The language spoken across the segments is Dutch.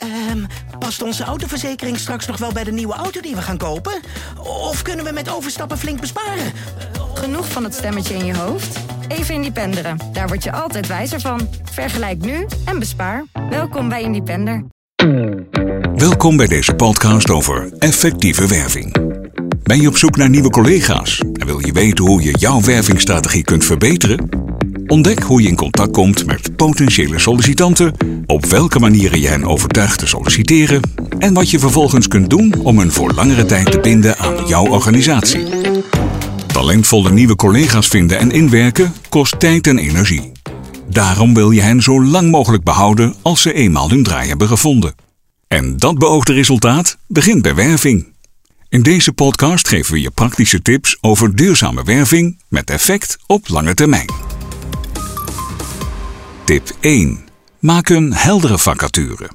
Ehm, past onze autoverzekering straks nog wel bij de nieuwe auto die we gaan kopen? Of kunnen we met overstappen flink besparen? Genoeg van het stemmetje in je hoofd? Even Independeren. Daar word je altijd wijzer van. Vergelijk nu en bespaar. Welkom bij Independer. Welkom bij deze podcast over effectieve werving. Ben je op zoek naar nieuwe collega's en wil je weten hoe je jouw wervingsstrategie kunt verbeteren? Ontdek hoe je in contact komt met potentiële sollicitanten, op welke manieren je hen overtuigt te solliciteren en wat je vervolgens kunt doen om hen voor langere tijd te binden aan jouw organisatie. Talentvolle nieuwe collega's vinden en inwerken kost tijd en energie. Daarom wil je hen zo lang mogelijk behouden als ze eenmaal hun draai hebben gevonden. En dat beoogde resultaat begint bij werving. In deze podcast geven we je praktische tips over duurzame werving met effect op lange termijn. Tip 1. Maak een heldere vacature.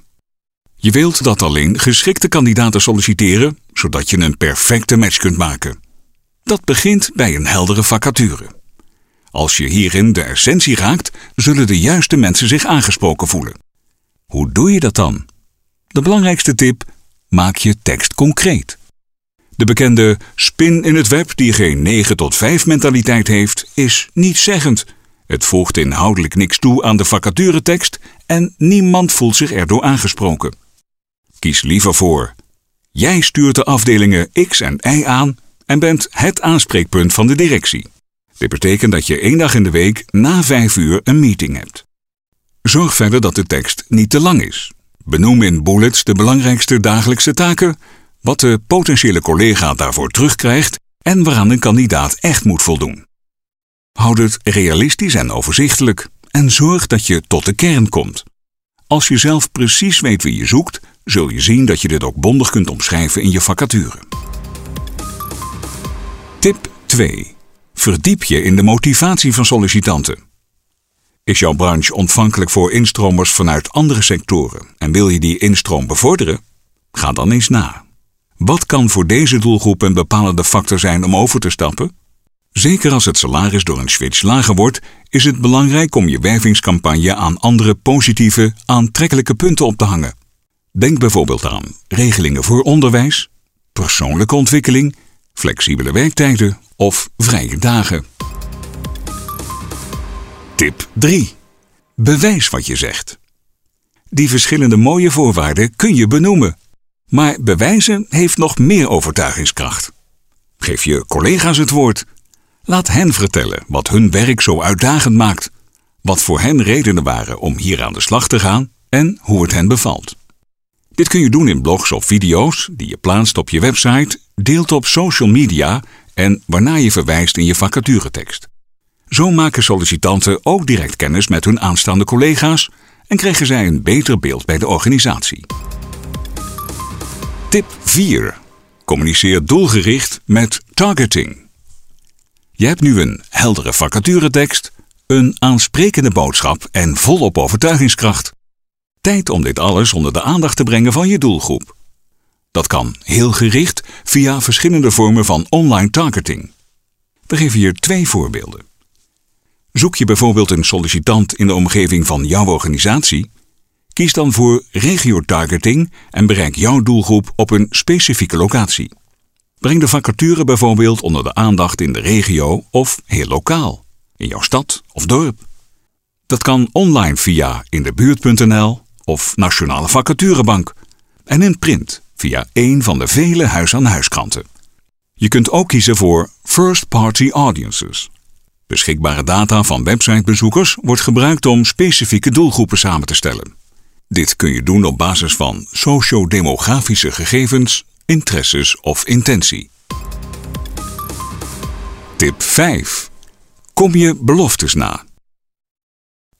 Je wilt dat alleen geschikte kandidaten solliciteren, zodat je een perfecte match kunt maken. Dat begint bij een heldere vacature. Als je hierin de essentie raakt, zullen de juiste mensen zich aangesproken voelen. Hoe doe je dat dan? De belangrijkste tip: maak je tekst concreet. De bekende spin in het web die geen 9 tot 5 mentaliteit heeft, is nietszeggend. Het voegt inhoudelijk niks toe aan de vacaturetekst en niemand voelt zich erdoor aangesproken. Kies liever voor. Jij stuurt de afdelingen X en Y aan en bent het aanspreekpunt van de directie. Dit betekent dat je één dag in de week na 5 uur een meeting hebt. Zorg verder dat de tekst niet te lang is. Benoem in bullets de belangrijkste dagelijkse taken, wat de potentiële collega daarvoor terugkrijgt en waaraan een kandidaat echt moet voldoen. Houd het realistisch en overzichtelijk en zorg dat je tot de kern komt. Als je zelf precies weet wie je zoekt, zul je zien dat je dit ook bondig kunt omschrijven in je vacature. Tip 2. Verdiep je in de motivatie van sollicitanten. Is jouw branche ontvankelijk voor instromers vanuit andere sectoren en wil je die instroom bevorderen? Ga dan eens na. Wat kan voor deze doelgroep een bepalende factor zijn om over te stappen? Zeker als het salaris door een switch lager wordt, is het belangrijk om je wervingscampagne aan andere positieve, aantrekkelijke punten op te hangen. Denk bijvoorbeeld aan regelingen voor onderwijs, persoonlijke ontwikkeling, flexibele werktijden of vrije dagen. Tip 3. Bewijs wat je zegt. Die verschillende mooie voorwaarden kun je benoemen. Maar bewijzen heeft nog meer overtuigingskracht. Geef je collega's het woord. Laat hen vertellen wat hun werk zo uitdagend maakt, wat voor hen redenen waren om hier aan de slag te gaan en hoe het hen bevalt. Dit kun je doen in blogs of video's die je plaatst op je website, deelt op social media en waarna je verwijst in je vacaturetekst. Zo maken sollicitanten ook direct kennis met hun aanstaande collega's en krijgen zij een beter beeld bij de organisatie. Tip 4. Communiceer doelgericht met targeting. Je hebt nu een heldere vacaturetekst, een aansprekende boodschap en volop overtuigingskracht. Tijd om dit alles onder de aandacht te brengen van je doelgroep. Dat kan heel gericht via verschillende vormen van online targeting. We geven hier twee voorbeelden. Zoek je bijvoorbeeld een sollicitant in de omgeving van jouw organisatie? Kies dan voor regio-targeting en bereik jouw doelgroep op een specifieke locatie. Breng de vacature bijvoorbeeld onder de aandacht in de regio of heel lokaal, in jouw stad of dorp. Dat kan online via indebuurt.nl of Nationale Vacaturebank en in print via een van de vele huis-aan-huiskranten. Je kunt ook kiezen voor first-party audiences. Beschikbare data van websitebezoekers wordt gebruikt om specifieke doelgroepen samen te stellen. Dit kun je doen op basis van sociodemografische gegevens, interesses of intentie. Tip 5. Kom je beloftes na.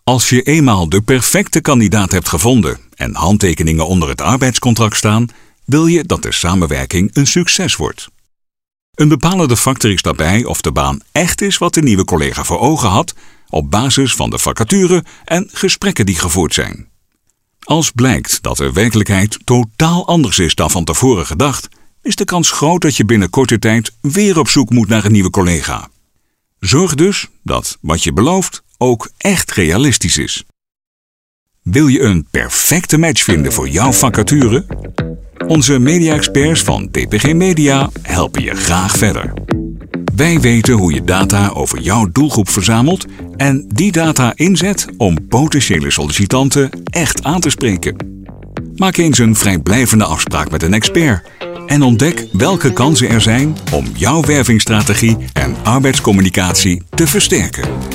Als je eenmaal de perfecte kandidaat hebt gevonden en handtekeningen onder het arbeidscontract staan, wil je dat de samenwerking een succes wordt. Een bepalende factor is daarbij of de baan echt is wat de nieuwe collega voor ogen had, op basis van de vacature en gesprekken die gevoerd zijn. Als blijkt dat de werkelijkheid totaal anders is dan van tevoren gedacht, is de kans groot dat je binnen korte tijd weer op zoek moet naar een nieuwe collega. Zorg dus dat wat je belooft ook echt realistisch is. Wil je een perfecte match vinden voor jouw vacature? Onze media-experts van TPG Media helpen je graag verder. Wij weten hoe je data over jouw doelgroep verzamelt en die data inzet om potentiële sollicitanten echt aan te spreken. Maak eens een vrijblijvende afspraak met een expert en ontdek welke kansen er zijn om jouw wervingsstrategie en arbeidscommunicatie te versterken.